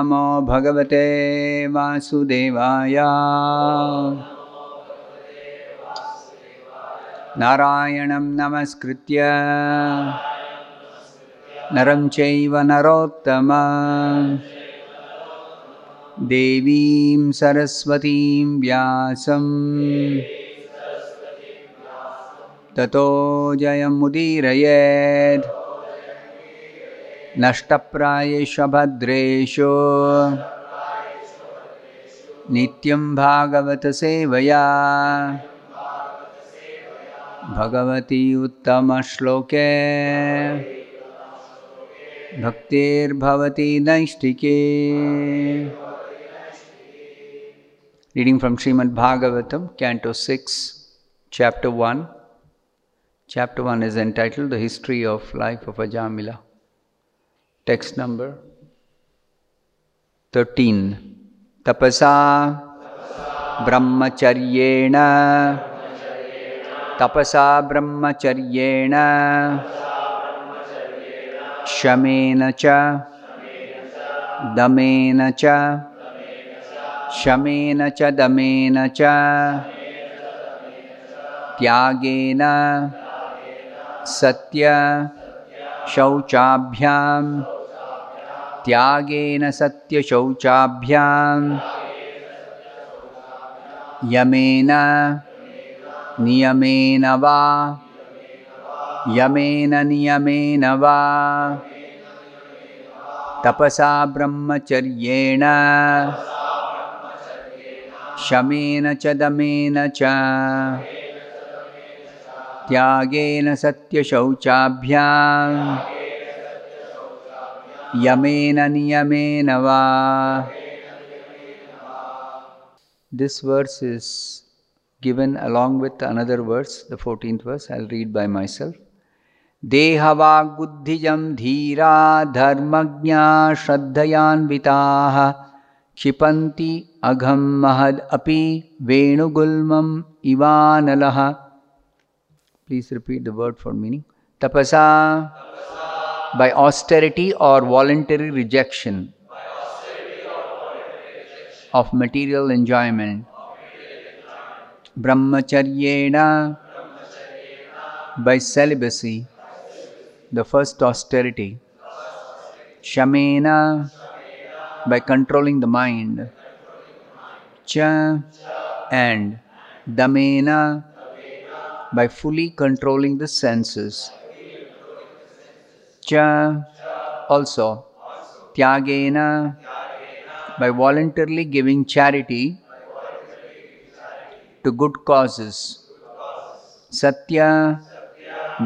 नमो भगवते वासुदेवाय। नारायणं नमस्कृत्य। नरं चैव नरोत्तमम् देवीं सरस्वतीं व्यासं। ततो जयमुदीरयेत् नष्टप्रायेषु भद्रेषु। नित्यं भागवतसेवया भगवती उत्तमश्लोके। भक्तिर्भवती नैष्ठिके। Reading from Shrimad Bhagavatam canto six chapter one chapter one is entitled the history of life of Ajamila text number thirteen तपसा ब्रह्मचर्येण तपसा ब्रह्मचर्येण शमेन च दमेन च शमेन च दमेन च त्यागेन सत्य शौचाभ्यां त्यागेन सत्यशौचाभ्यां। यमेन नियमेन वा। यमेन नियमेन वा। तपसा ब्रह्मचर्येण। शमेन च दमेन च। त्यागेन सत्यशौचाभ्यां यमेन नियमेन वा। This verse is given along with another verse the fourteen verse I read by myself देह वाग्बुद्धिज धीरा धर्म श्रद्धयान्विता, क्षिपन्ति अघम महद अपि इवा नल please repeat the word for meaning तपसा by austerity or voluntary rejection of material enjoyment. Brahmacharyena, by celibacy, the first austerity. Shamena, by controlling the mind. Cha and Damena by fully controlling the senses. Cha also Tyagena by voluntarily giving charity to good causes. Satya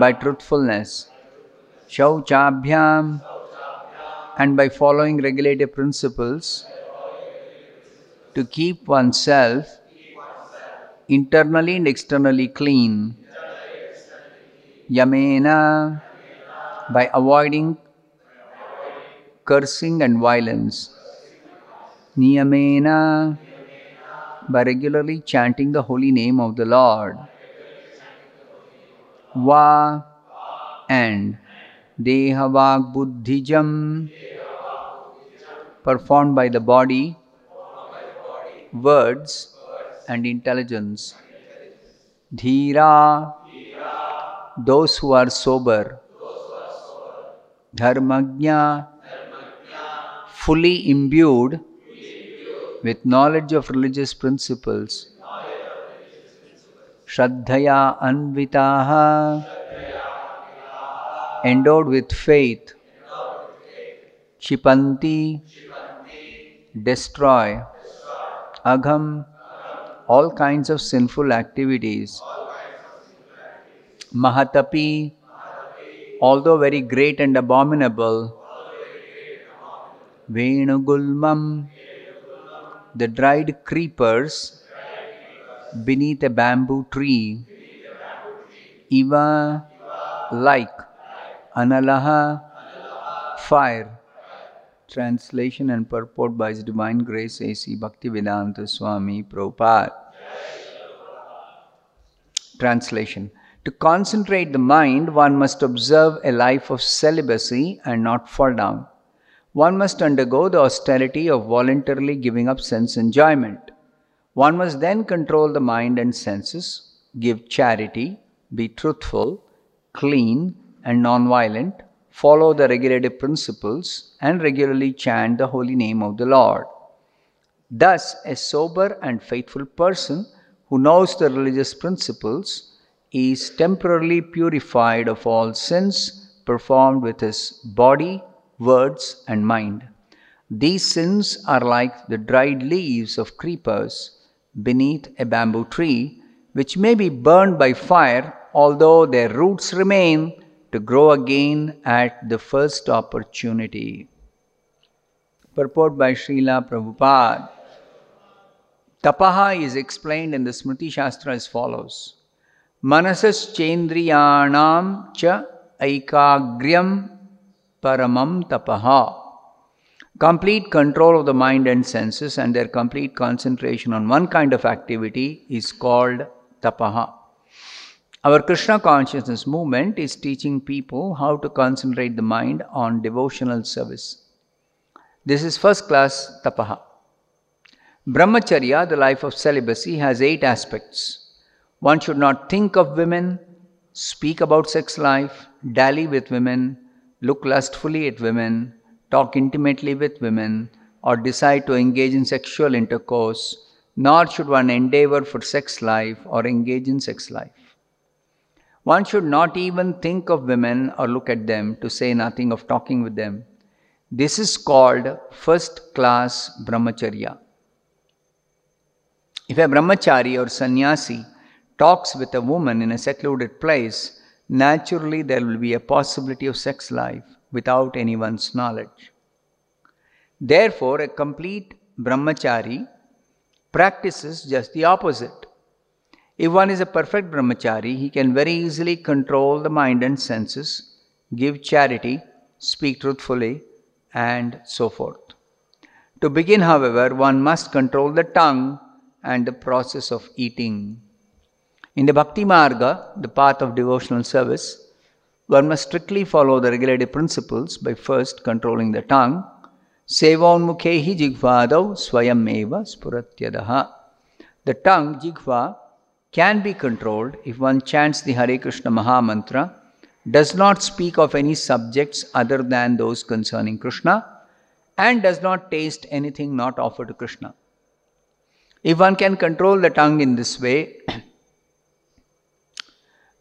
by truthfulness. Shauchabhyam and by following regulative principles to keep oneself internally and externally clean. Yamena by avoiding cursing and violence. Niyamena by regularly chanting the holy name of the Lord. Va and Dehavag Buddhijam performed by the body, words, and intelligence. Dhira, those who are sober. Dharmagnya, fully imbued with knowledge of religious principles. Shraddhaya Anvitaha, endowed with faith. Kshipanti, destroy. Agham, all kinds of sinful activities. Mahatapi, although very great and abominable. Venugulmam, the dried creepers beneath a bamboo tree. Iva, like. Analaha, fire. Translation and purport by His Divine Grace A.C. Bhaktivedanta Swami Prabhupada. Translation To concentrate the mind, one must observe a life of celibacy and not fall down. one must undergo the austerity of voluntarily giving up sense enjoyment. One must then control the mind and senses, give charity, be truthful, clean, and non violent, follow the regulative principles, and regularly chant the holy name of the Lord. Thus, a sober and faithful person who knows the religious principles is temporarily purified of all sins performed with his body, words, and mind. These sins are like the dried leaves of creepers beneath a bamboo tree, which may be burned by fire, although their roots remain to grow again at the first opportunity. Purport by Srila Prabhupada. Tapaha is explained in the Smriti Shastra as follows Manasaschendriyanam cha aikagryam paramam tapaha. Complete control of the mind and senses and their complete concentration on one kind of activity is called tapaha. Our Krishna consciousness movement is teaching people how to concentrate the mind on devotional service. This is first class tapaha. Brahmacharya, the life of celibacy, has eight aspects. One should not think of women, speak about sex life, dally with women, look lustfully at women, talk intimately with women, or decide to engage in sexual intercourse, nor should one endeavor for sex life or engage in sex life. One should not even think of women or look at them, to say nothing of talking with them. This is called first class brahmacharya. If a brahmachari or sannyasi talks with a woman in a secluded place, naturally there will be a possibility of sex life without anyone's knowledge. Therefore, a complete brahmachari practices just the opposite. If one is a perfect brahmachari, he can very easily control the mind and senses, give charity, speak truthfully, and so forth. To begin, however, one must control the tongue and the process of eating. In the Bhakti Marga, the path of devotional service, one must strictly follow the regulative principles by first controlling the tongue. Sevonmukhehi jigvadau swayameva spuratyadaha. The tongue, jigva, can be controlled if one chants the Hare Krishna Maha Mantra, does not speak of any subjects other than those concerning Krishna, and does not taste anything not offered to Krishna. If one can control the tongue in this way,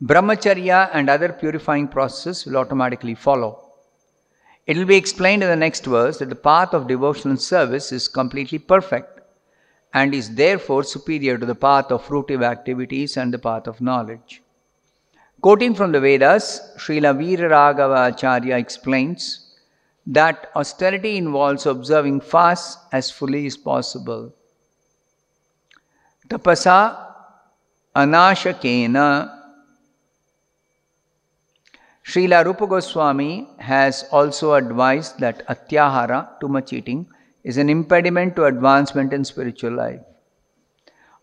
brahmacharya and other purifying processes will automatically follow. It will be explained in the next verse that the path of devotional service is completely perfect and is therefore superior to the path of fruitive activities and the path of knowledge. Quoting from the Vedas, Srila Veeraraghava Acharya explains that austerity involves observing fasts as fully as possible. Tapasa anashakena Srila Rupa Goswami has also advised that atyahara, too much eating, is an impediment to advancement in spiritual life.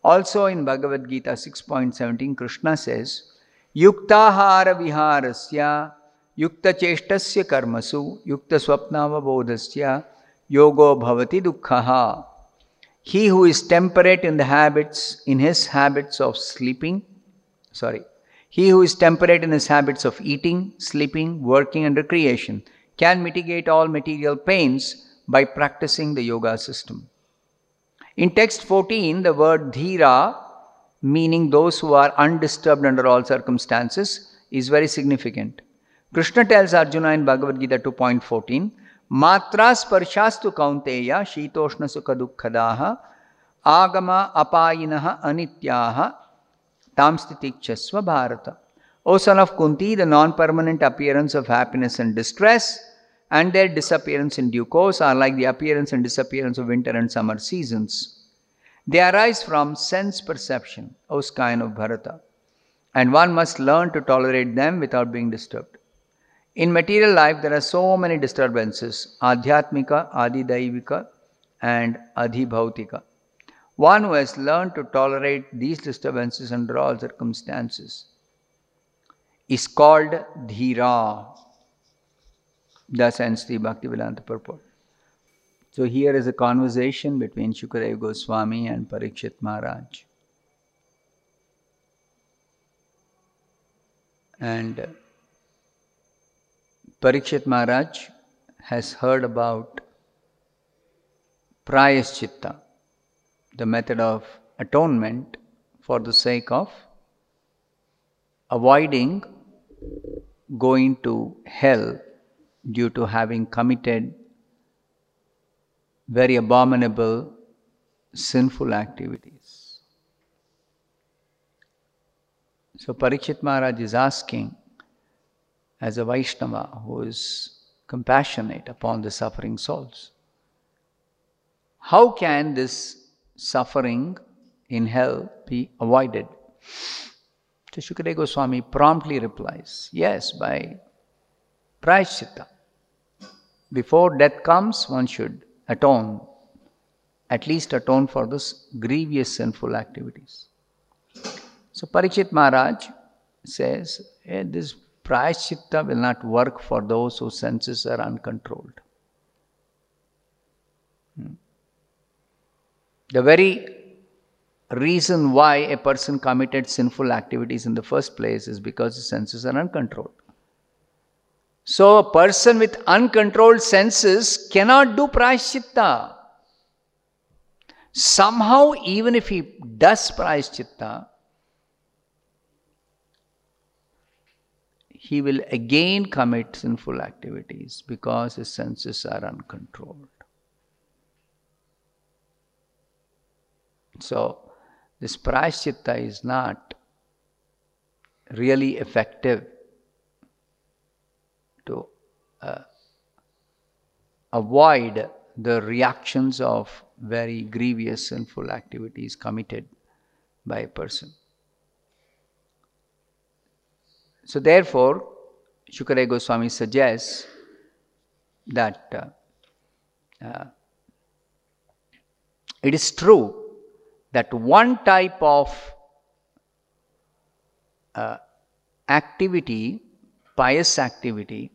Also in Bhagavad Gita 6.17, Krishna says, Yuktahara viharasya karmasu yukta swapnavabodhasya yogo bhavati dukkhaha. He who is temperate in the habits, in his habits of sleeping, sorry, he who is temperate in his habits of eating, sleeping, working, and recreation can mitigate all material pains by practicing the yoga system. In text 14, the word dhira, meaning those who are undisturbed under all circumstances, is very significant. Krishna tells Arjuna in Bhagavad Gita 2.14, Matra sparshastu kaunteya shitoshna sukha dukkhadaha agama apayinaha anityaha tamstitikchasva bharata. O son of Kunti, the non-permanent appearance of happiness and distress and their disappearance in due course are like the appearance and disappearance of winter and summer seasons. They arise from sense perception, O scion of Bharata, and one must learn to tolerate them without being disturbed. In material life, there are so many disturbances Adhyatmika, Adidaivika, and Adhibhautika. One who has learned to tolerate these disturbances under all circumstances is called Dhira. Thus ends the Bhaktivedanta purport. So here is a conversation between Shukadeva Goswami and Parikshit Maharaj. And Parikshit Maharaj has heard about Prayaschitta, the method of atonement for the sake of avoiding going to hell due to having committed very abominable sinful activities. So Parikshit Maharaj is asking, as a Vaishnava who is compassionate upon the suffering souls, how can this suffering in hell be avoided? So Shukadeva Goswami promptly replies, Yes, by prayaschitta. Before death comes, one should atone, at least atone for those grievous sinful activities. So Parikshit Maharaj says, hey, this prayaschitta will not work for those whose senses are uncontrolled. Hmm. The very reason why a person committed sinful activities in the first place is because his senses are uncontrolled. So, a person with uncontrolled senses cannot do prayaschitta. Somehow, even if he does prayaschitta, he will again commit sinful activities because his senses are uncontrolled. So, this prayaschitta is not really effective to uh, avoid the reactions of very grievous sinful activities committed by a person. So, therefore, Shukadeva Goswami suggests that uh, uh, it is true that one type of uh, activity, pious activity,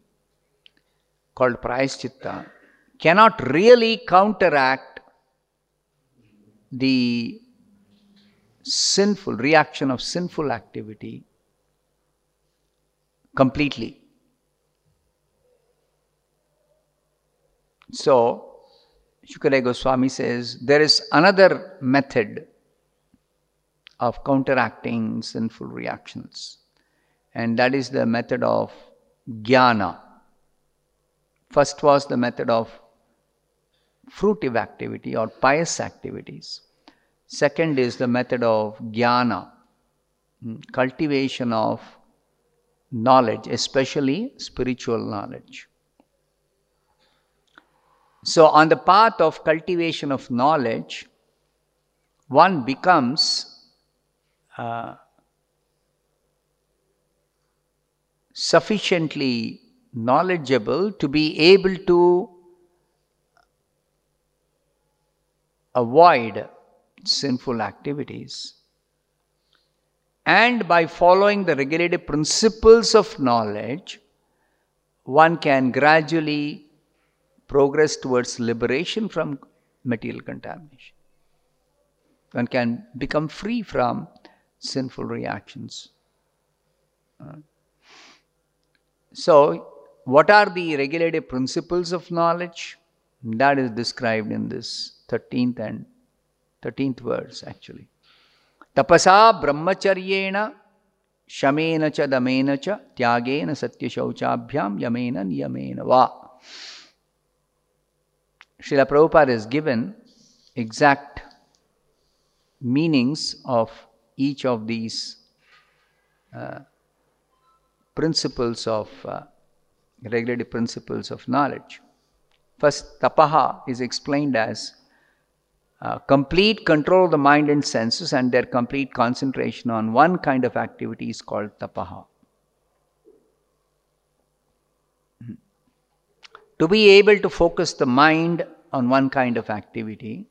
called prayaschitta, cannot really counteract the sinful reaction of sinful activity completely. So, Shukadeva Goswami says there is another method of counteracting sinful reactions, and that is the method of jnana. First was the method of fruitive activity or pious activities. Second is the method of jnana, hmm, cultivation of knowledge, especially spiritual knowledge. So, on the path of cultivation of knowledge, one becomes uh, sufficiently knowledgeable to be able to avoid sinful activities. And by following the regulative principles of knowledge, one can gradually progress towards liberation from material contamination. One can become free from sinful reactions. Uh, so, what are the regulative principles of knowledge? That is described in this 13th and 13th verse actually. Tapasa brahmacharyena shamena cha damena cha tyagena satya shauchabhyam yamena niyamena va. Srila Prabhupada has given exact meanings of each of these uh, principles of uh, regulative principles of knowledge. First, tapaha is explained as uh, complete control of the mind and senses and their complete concentration on one kind of activity is called tapaha. To be able to focus the mind on one kind of activity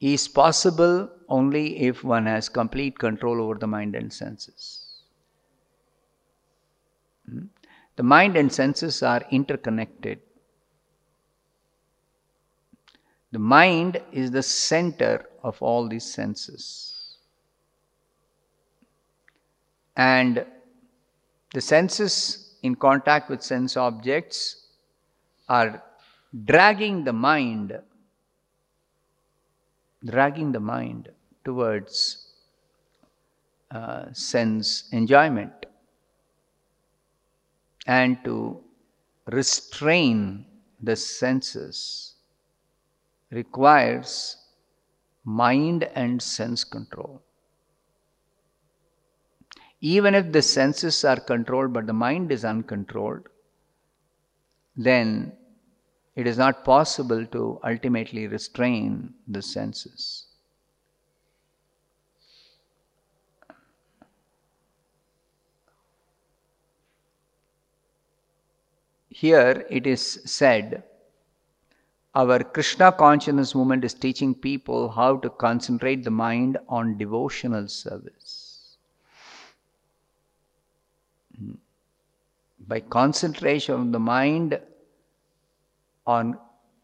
is possible only if one has complete control over the mind and senses. Hmm? The mind and senses are interconnected. The mind is the center of all these senses. And the senses in contact with sense objects are dragging the mind, dragging the mind towards uh, sense enjoyment and to restrain the senses requires mind and sense control. Even if the senses are controlled but the mind is uncontrolled, then it is not possible to ultimately restrain the senses. Here it is said, our Krishna consciousness movement is teaching people how to concentrate the mind on devotional service. Hmm. By concentration of the mind on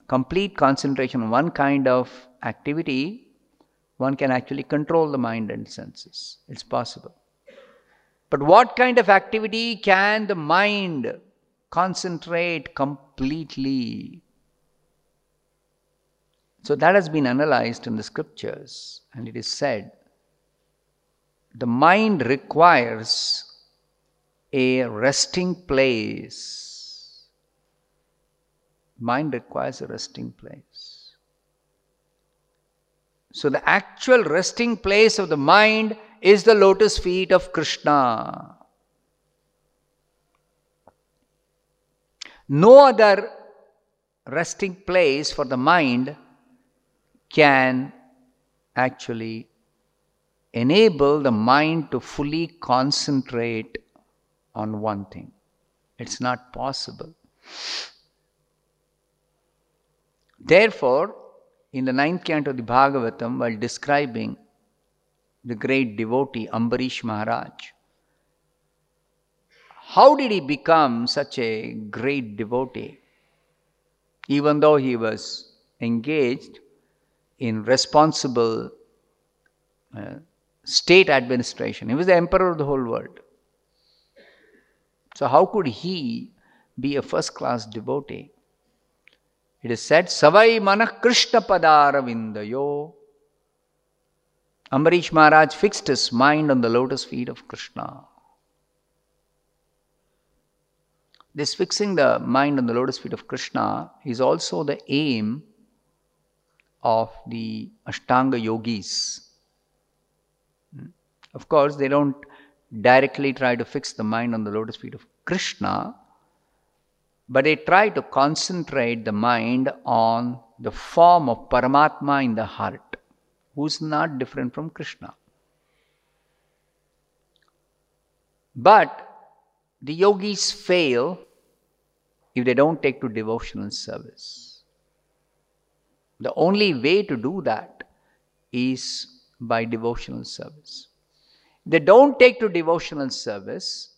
complete concentration on one kind of activity, one can actually control the mind and senses. It's possible. But what kind of activity can the mind concentrate completely. So that has been analyzed in the scriptures, and it is said the mind requires a resting place. Mind requires a resting place. So, the actual resting place of the mind is the lotus feet of Krishna. No other resting place for the mind can actually enable the mind to fully concentrate on one thing. It's not possible. Therefore, in the ninth canto of the Bhagavatam, while describing the great devotee Ambarish Maharaj, how did he become such a great devotee? Even though he was engaged in responsible uh, state administration, he was the emperor of the whole world. So, how could he be a first class devotee? It is said, Savai Manah Krishna Padaravindayo. Ambarish Maharaj fixed his mind on the lotus feet of Krishna. This fixing the mind on the lotus feet of Krishna is also the aim of the Ashtanga yogis. Of course, they don't directly try to fix the mind on the lotus feet of Krishna, but they try to concentrate the mind on the form of Paramatma in the heart, who's not different from Krishna. But the yogis fail if they don't take to devotional service. The only way to do that is by devotional service. They don't take to devotional service,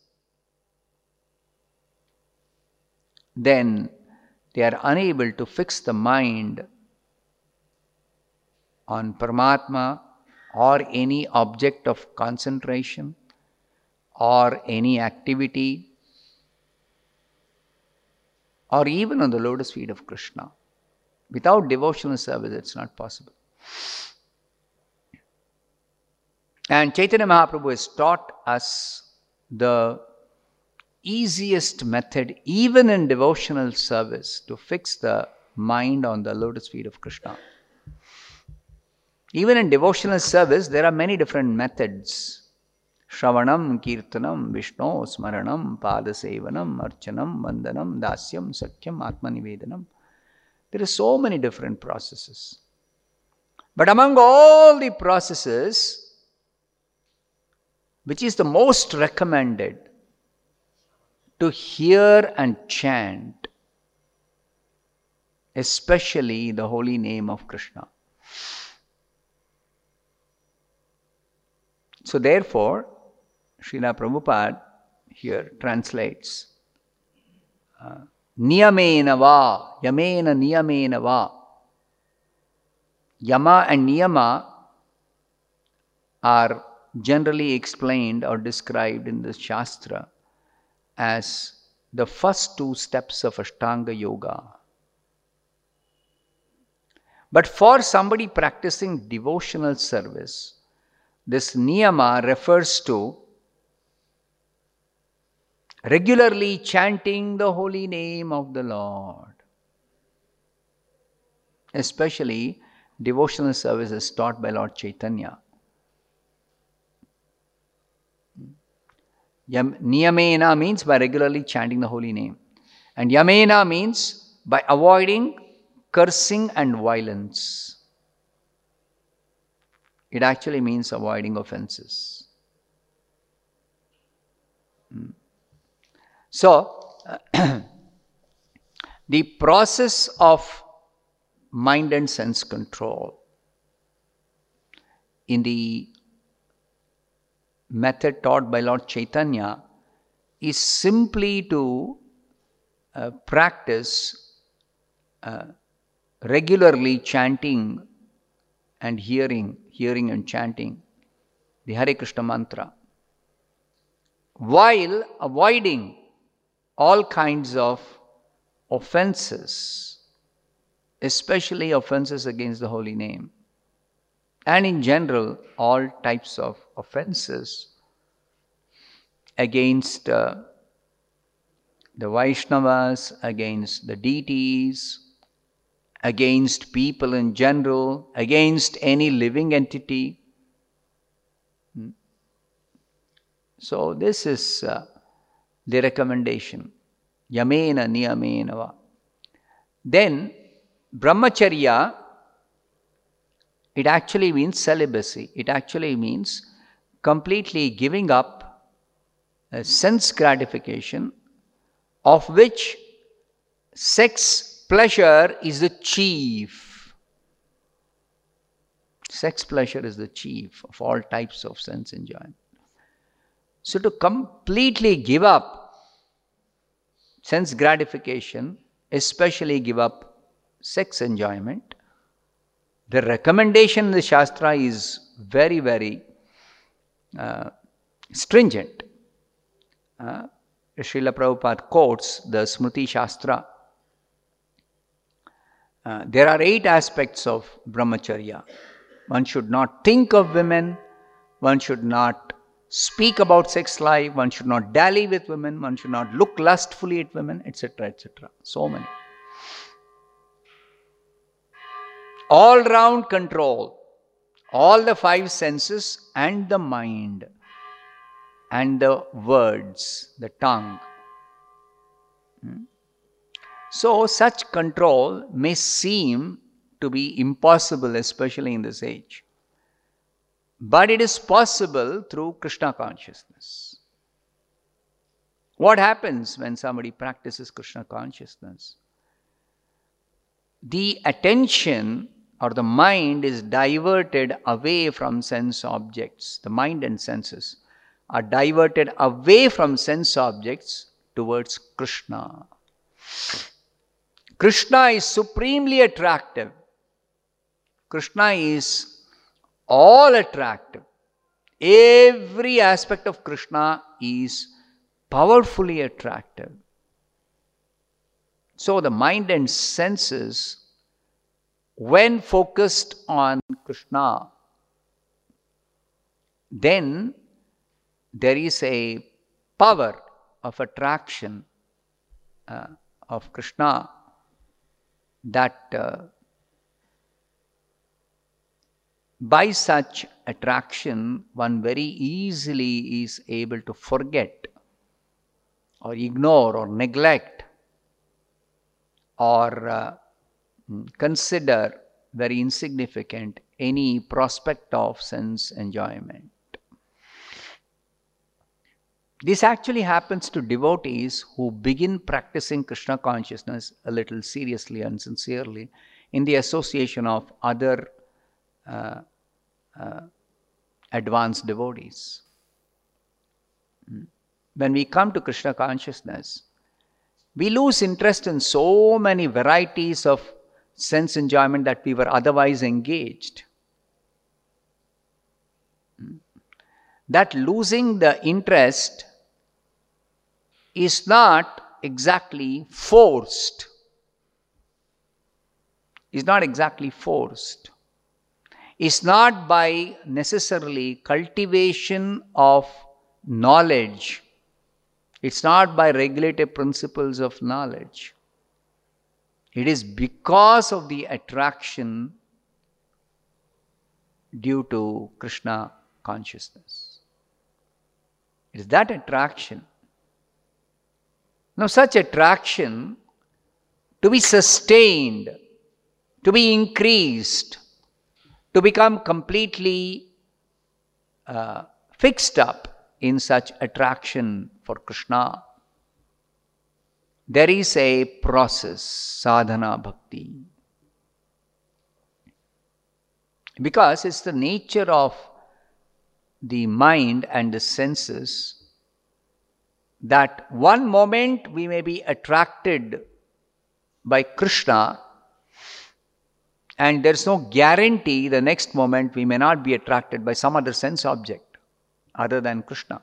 then they are unable to fix the mind on Paramatma or any object of concentration or any activity or even on the lotus feet of Krishna. Without devotional service, it's not possible. And Chaitanya Mahaprabhu has taught us the easiest method, even in devotional service, to fix the mind on the lotus feet of Krishna. Even in devotional service, there are many different methods. Shravanam, Kirtanam, Vishnu, Smaranam, Padasevanam, Archanam, Vandanam, Dasyam, Sakyam, Atmanivedanam. There are so many different processes. But among all the processes, which is the most recommended to hear and chant especially the holy name of krishna so therefore Srila Prabhupada here translates uh, Niyamena va, Yamena Niyamena va. Yama and Niyama are generally explained or described in the Shastra as the first two steps of Ashtanga Yoga. But for somebody practicing devotional service, this niyama refers to regularly chanting the holy name of the Lord. Especially devotional services taught by Lord Chaitanya. Yam, niyamena means by regularly chanting the holy name. And yamena means by avoiding cursing and violence. It actually means avoiding offenses. Hmm. So, the process of mind and sense control in the method taught by Lord Chaitanya is simply to uh, practice uh, regularly chanting and hearing, hearing and chanting the Hare Krishna mantra while avoiding all kinds of offenses, especially offenses against the holy name and in general, all types of offenses against uh, the Vaishnavas, against the deities, against people in general, against any living entity. Hmm. So, this is uh, the recommendation. Yamena niyamena Then, brahmacharya it actually means celibacy. It actually means completely giving up a sense gratification of which sex pleasure is the chief. Sex pleasure is the chief of all types of sense enjoyment. So, to completely give up sense gratification, especially give up sex enjoyment, the recommendation in the Shastra is very, very uh, stringent. Uh, Srila Prabhupada quotes the Smriti Shastra. Uh, there are eight aspects of brahmacharya. One should not think of women, one should not speak about sex life, one should not dally with women, one should not look lustfully at women, etc. etc. So many. All round control, all the five senses and the mind and the words, the tongue. Hmm? So, such control may seem to be impossible, especially in this age. But it is possible through Krishna consciousness. What happens when somebody practices Krishna consciousness? The attention or the mind is diverted away from sense objects. The mind and senses are diverted away from sense objects towards Krishna. Krishna is supremely attractive. Krishna is all attractive. Every aspect of Krishna is powerfully attractive. So the mind and senses when focused on Krishna, then there is a power of attraction uh, of Krishna that uh, by such attraction one very easily is able to forget or ignore or neglect or uh, consider very insignificant any prospect of sense enjoyment. This actually happens to devotees who begin practicing Krishna consciousness a little seriously and sincerely in the association of other uh, uh, advanced devotees. When we come to Krishna consciousness, we lose interest in so many varieties of sense enjoyment that we were otherwise engaged. Hmm. That losing the interest is not exactly forced. Is not exactly forced. Is not by necessarily cultivation of knowledge. It's not by regulative principles of knowledge. It is because of the attraction due to Krishna consciousness. It is that attraction. Now, such attraction to be sustained, to be increased, to become completely uh, fixed up in such attraction for Krishna there is a process, sadhana bhakti. Because it's the nature of the mind and the senses that one moment we may be attracted by Krishna, and there's no guarantee the next moment we may not be attracted by some other sense object other than Krishna.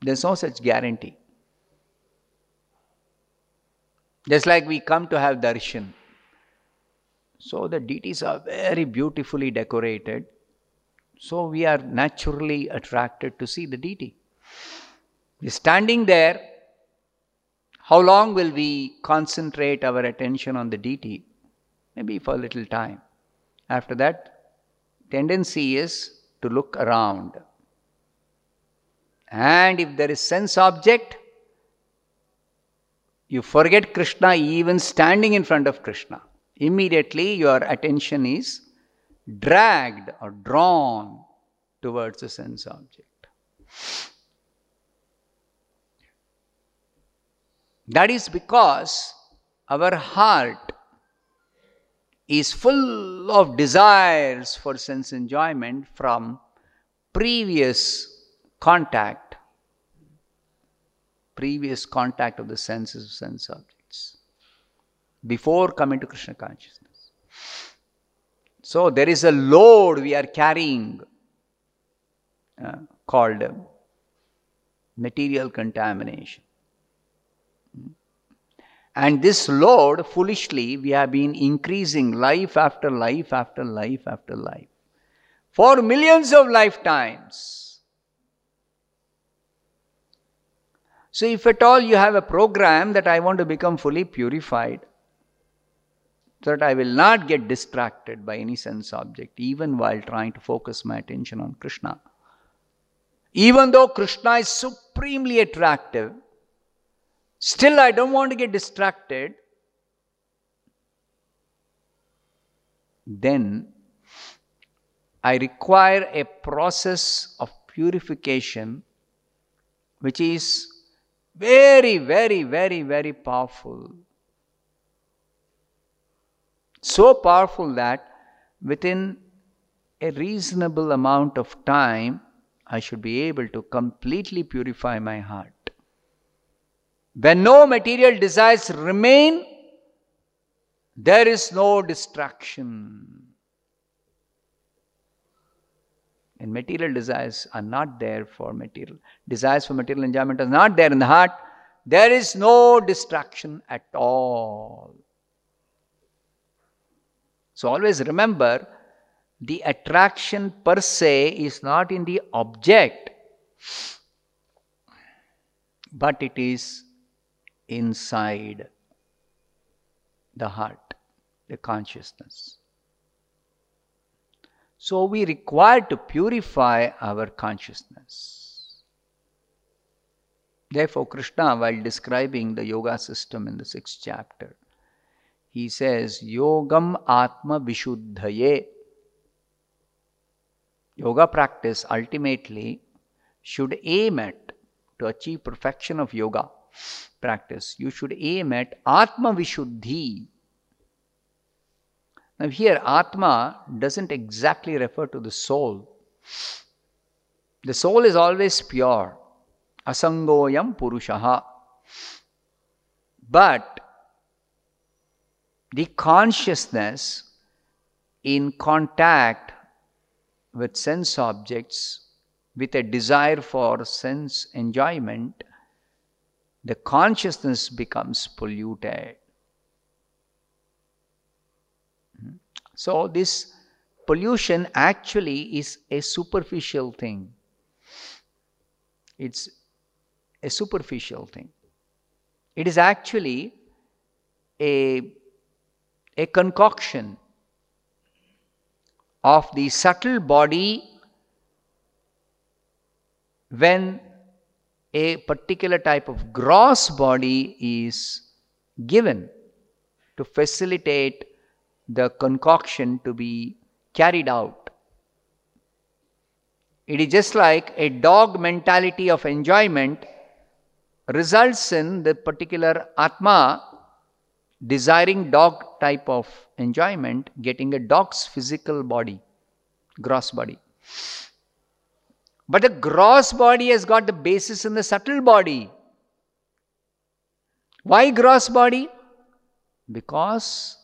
There's no such guarantee. Just like we come to have darshan. So the deities are very beautifully decorated. So we are naturally attracted to see the deity. We're standing there. How long will we concentrate our attention on the deity? Maybe for a little time. After that, tendency is to look around. And if there is sense object, you forget Krishna even standing in front of Krishna. Immediately your attention is dragged or drawn towards the sense object. That is because our heart is full of desires for sense enjoyment from previous contact previous contact of the senses, of sense objects, before coming to Krishna consciousness. So there is a load we are carrying uh, called uh, material contamination. And this load, foolishly, we have been increasing life after life after life after life for millions of lifetimes. So, if at all you have a program that I want to become fully purified, so that I will not get distracted by any sense object, even while trying to focus my attention on Krishna. Even though Krishna is supremely attractive, still I don't want to get distracted. Then I require a process of purification which is very, very, very, very powerful. So powerful that within a reasonable amount of time, I should be able to completely purify my heart. When no material desires remain, there is no distraction. And material desires are not there for material. Desires for material enjoyment are not there in the heart. There is no distraction at all. So always remember the attraction per se is not in the object, but it is inside the heart, the consciousness. So we require to purify our consciousness. Therefore, Krishna, while describing the yoga system in the sixth chapter, he says, Yogam Atma Vishuddhaye. Yoga practice ultimately should aim at to achieve perfection of yoga practice. You should aim at Atma Vishuddhi, now, here, Atma doesn't exactly refer to the soul. The soul is always pure. Asangoyam Purushaha. But the consciousness in contact with sense objects with a desire for sense enjoyment, the consciousness becomes polluted. So, this pollution actually is a superficial thing. It's a superficial thing. It is actually a, a concoction of the subtle body when a particular type of gross body is given to facilitate the concoction to be carried out. It is just like a dog mentality of enjoyment results in the particular Atma desiring dog type of enjoyment getting a dog's physical body, gross body. But the gross body has got the basis in the subtle body. Why gross body? Because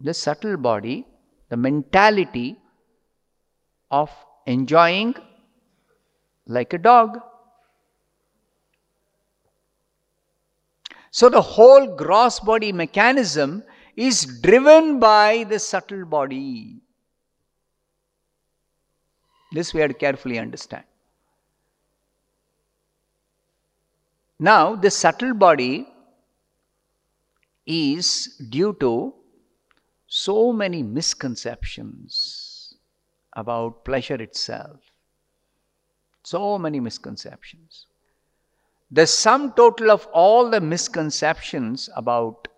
the subtle body, the mentality of enjoying like a dog. So the whole gross body mechanism is driven by the subtle body. This we have to carefully understand. Now, the subtle body is due to so many misconceptions about pleasure itself. So many misconceptions. The sum total of all the misconceptions about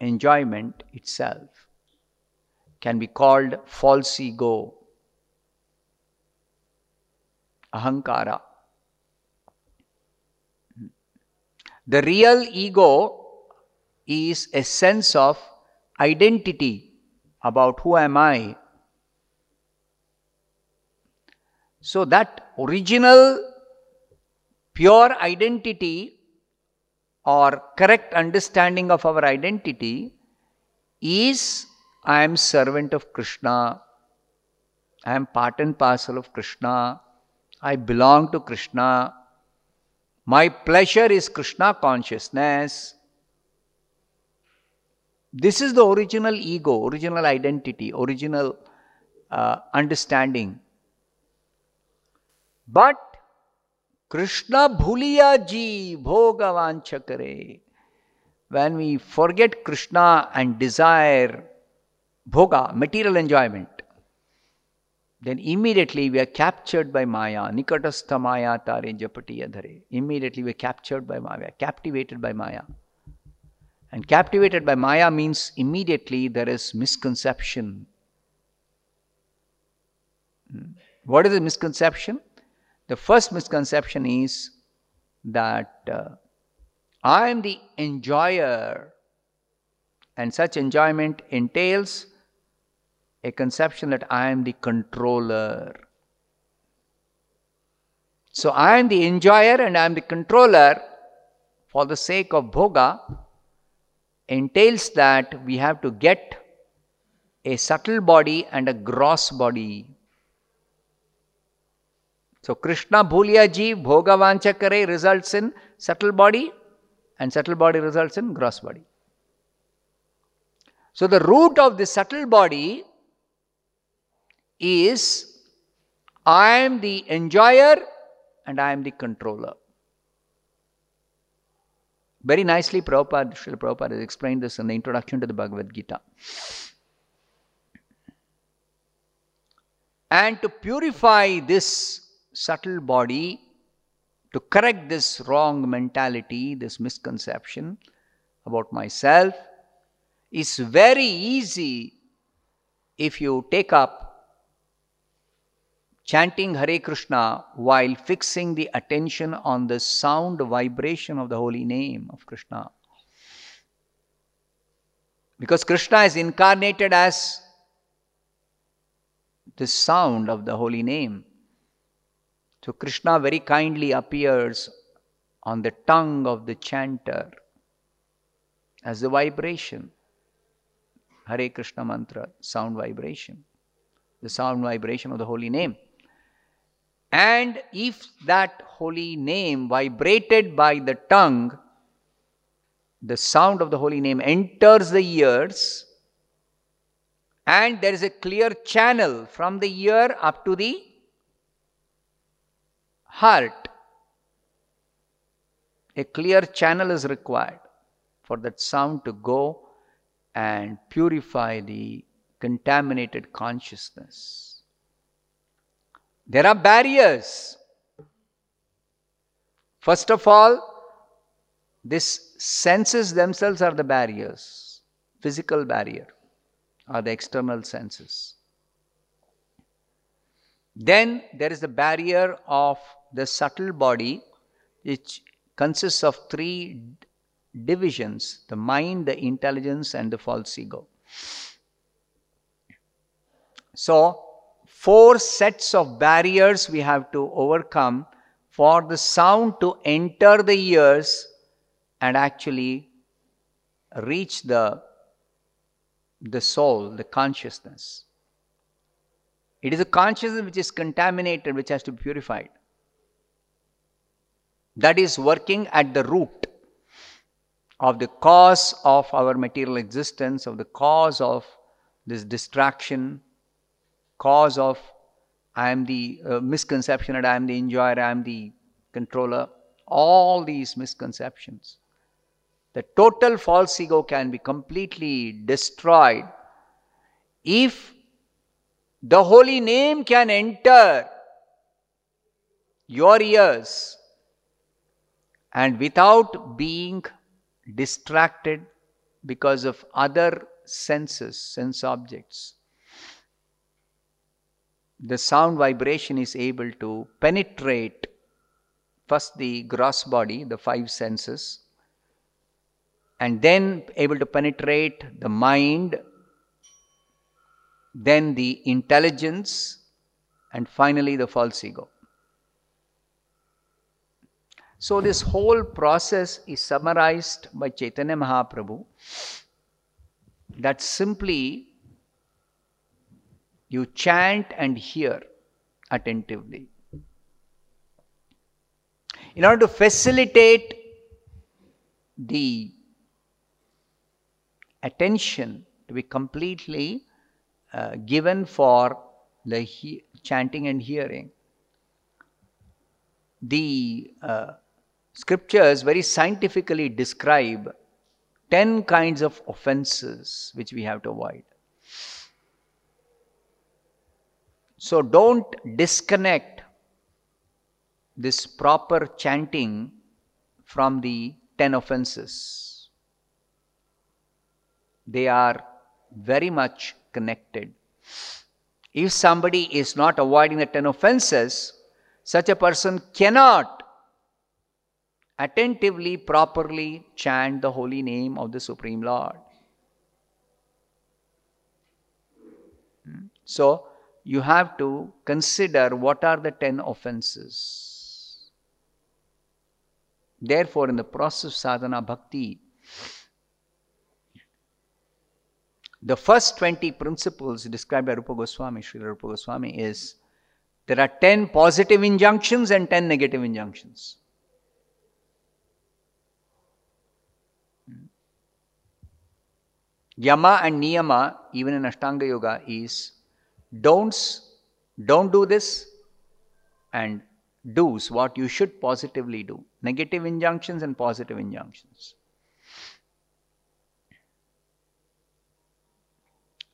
enjoyment itself can be called false ego ahankara. The real ego is a sense of identity about who am I. So, that original pure identity or correct understanding of our identity is I am servant of Krishna, I am part and parcel of Krishna, I belong to Krishna. My pleasure is Krishna consciousness. This is the original ego, original identity, original uh, understanding. But Krishna bhuliya ji bhogavanchakare. When we forget Krishna and desire bhoga, material enjoyment, then immediately we are captured by Maya. Nikatastha Maya tare japati adhare. Immediately we are captured by Maya, captivated by Maya. And captivated by Maya means immediately there is misconception. Hmm. What is the misconception? The first misconception is that uh, I am the enjoyer, and such enjoyment entails a conception that I am the controller. So I am the enjoyer and I am the controller for the sake of bhoga entails that we have to get a subtle body and a gross body. So Krishna Bhulya Ji Bhoga Vanchakare results in subtle body and subtle body results in gross body. So the root of the subtle body is I am the enjoyer and I am the controller. Very nicely, Prabhupada, Srila Prabhupada has explained this in the introduction to the Bhagavad Gita. And to purify this subtle body, to correct this wrong mentality, this misconception about myself, is very easy if you take up chanting Hare Krishna while fixing the attention on the sound vibration of the holy name of Krishna. Because Krishna is incarnated as the sound of the holy name. So Krishna very kindly appears on the tongue of the chanter as the vibration. Hare Krishna mantra sound vibration, the sound vibration of the holy name. And if that holy name vibrated by the tongue, the sound of the holy name enters the ears, and there is a clear channel from the ear up to the heart. A clear channel is required for that sound to go and purify the contaminated consciousness. There are barriers. First of all, these senses themselves are the barriers, physical barrier are the external senses. Then there is the barrier of the subtle body, which consists of three divisions the mind, the intelligence, and the false ego. So, four sets of barriers we have to overcome for the sound to enter the ears and actually reach the, the soul, the consciousness. It is a consciousness which is contaminated, which has to be purified. That is working at the root of the cause of our material existence, of the cause of this distraction, cause of I am the uh, misconception that I am the enjoyer, I am the controller, all these misconceptions. The total false ego can be completely destroyed if the holy name can enter your ears and without being distracted because of other senses, sense objects. The sound vibration is able to penetrate first the gross body, the five senses, and then able to penetrate the mind, then the intelligence, and finally the false ego. So, this whole process is summarized by Chaitanya Mahaprabhu that simply you chant and hear attentively. In order to facilitate the attention to be completely uh, given for the he- chanting and hearing, the uh, scriptures very scientifically describe 10 kinds of offenses which we have to avoid. So don't disconnect this proper chanting from the 10 offenses. They are very much connected. If somebody is not avoiding the 10 offenses, such a person cannot attentively, properly chant the holy name of the Supreme Lord. Hmm? So, you have to consider what are the 10 offenses. Therefore, in the process of sadhana bhakti, the first 20 principles described by Rupa Goswami, Sri Rupa Goswami, is there are 10 positive injunctions and 10 negative injunctions. Yama and Niyama, even in Ashtanga Yoga, is don'ts, don't do this, and do's, what you should positively do. Negative injunctions and positive injunctions.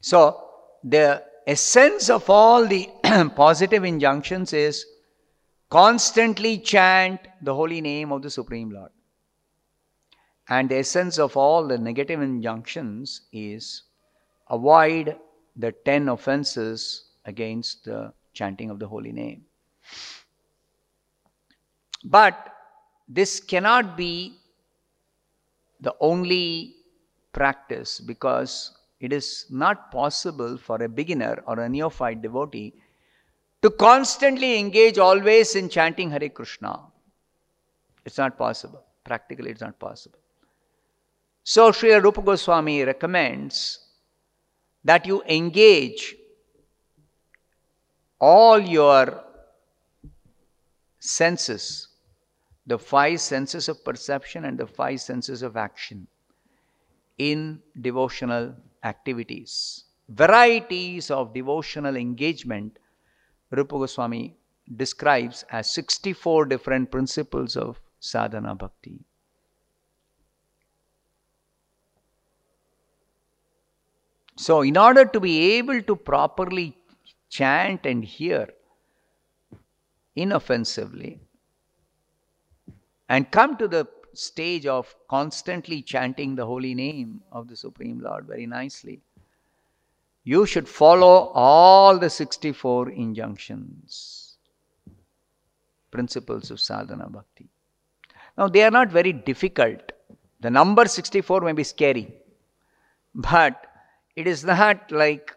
So, the essence of all the positive injunctions is constantly chant the holy name of the Supreme Lord. And the essence of all the negative injunctions is avoid the 10 offenses against the chanting of the holy name. But this cannot be the only practice because it is not possible for a beginner or a neophyte devotee to constantly engage always in chanting Hare Krishna. It's not possible. Practically, it's not possible. So Sri Rupa Goswami recommends that you engage all your senses, the five senses of perception and the five senses of action, in devotional activities. Varieties of devotional engagement, Rupa Goswami describes as 64 different principles of sadhana bhakti. So, in order to be able to properly chant and hear inoffensively and come to the stage of constantly chanting the holy name of the Supreme Lord very nicely, you should follow all the 64 injunctions, principles of sadhana bhakti. Now, they are not very difficult. The number 64 may be scary, but it is not like,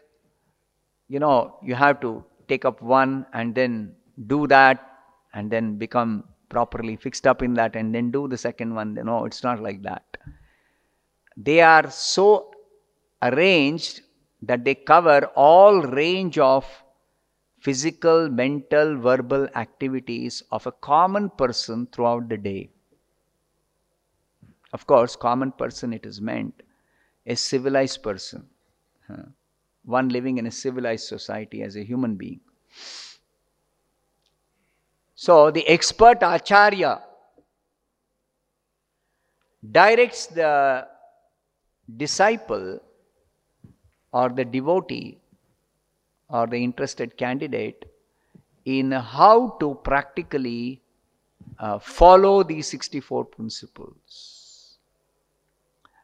you know, you have to take up one and then do that and then become properly fixed up in that and then do the second one. No, it's not like that. They are so arranged that they cover all range of physical, mental, verbal activities of a common person throughout the day. Of course, common person it is meant a civilized person one living in a civilized society as a human being. So, the expert Acharya directs the disciple or the devotee or the interested candidate in how to practically uh, follow these 64 principles.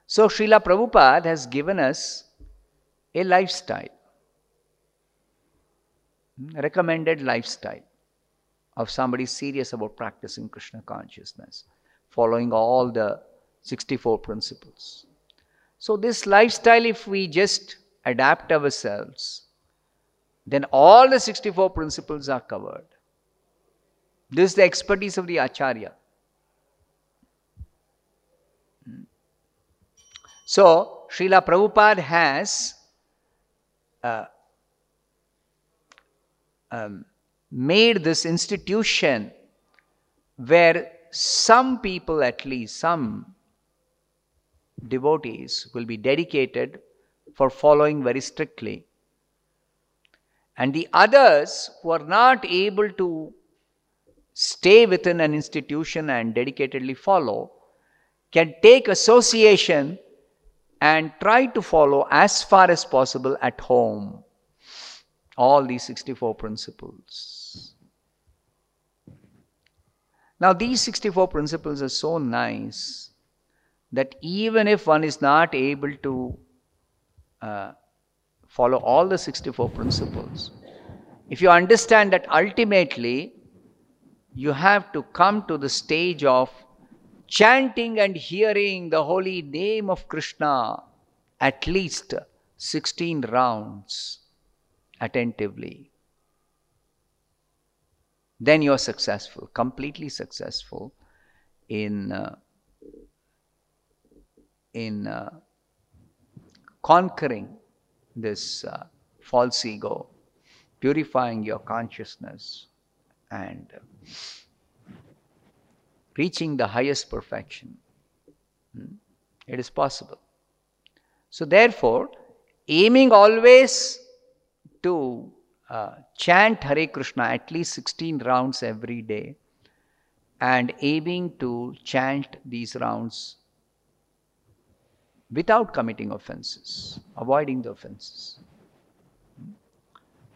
So, Srila Prabhupada has given us a lifestyle, hmm, recommended lifestyle of somebody serious about practicing Krishna consciousness, following all the 64 principles. So, this lifestyle, if we just adapt ourselves, then all the 64 principles are covered. This is the expertise of the Acharya. Hmm. So, Srila Prabhupada has uh, um, made this institution where some people, at least some devotees, will be dedicated for following very strictly. And the others who are not able to stay within an institution and dedicatedly follow can take association and try to follow as far as possible at home all these 64 principles. Now, these 64 principles are so nice that even if one is not able to uh, follow all the 64 principles, if you understand that ultimately you have to come to the stage of chanting and hearing the holy name of Krishna at least 16 rounds attentively. Then you are successful, completely successful in, uh, in uh, conquering this uh, false ego, purifying your consciousness, and reaching the highest perfection. Hmm? It is possible. So, therefore, aiming always to uh, chant Hare Krishna at least 16 rounds every day and aiming to chant these rounds without committing offenses, avoiding the offenses. Hmm?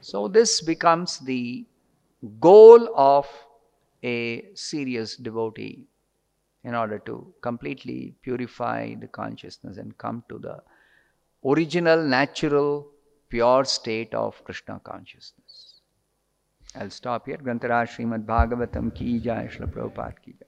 So, this becomes the goal of a serious devotee in order to completely purify the consciousness and come to the original, natural, pure state of Krishna consciousness. I'll stop here. Granthraj Srimad Bhagavatam ki jai, Srila Prabhupada ki jai.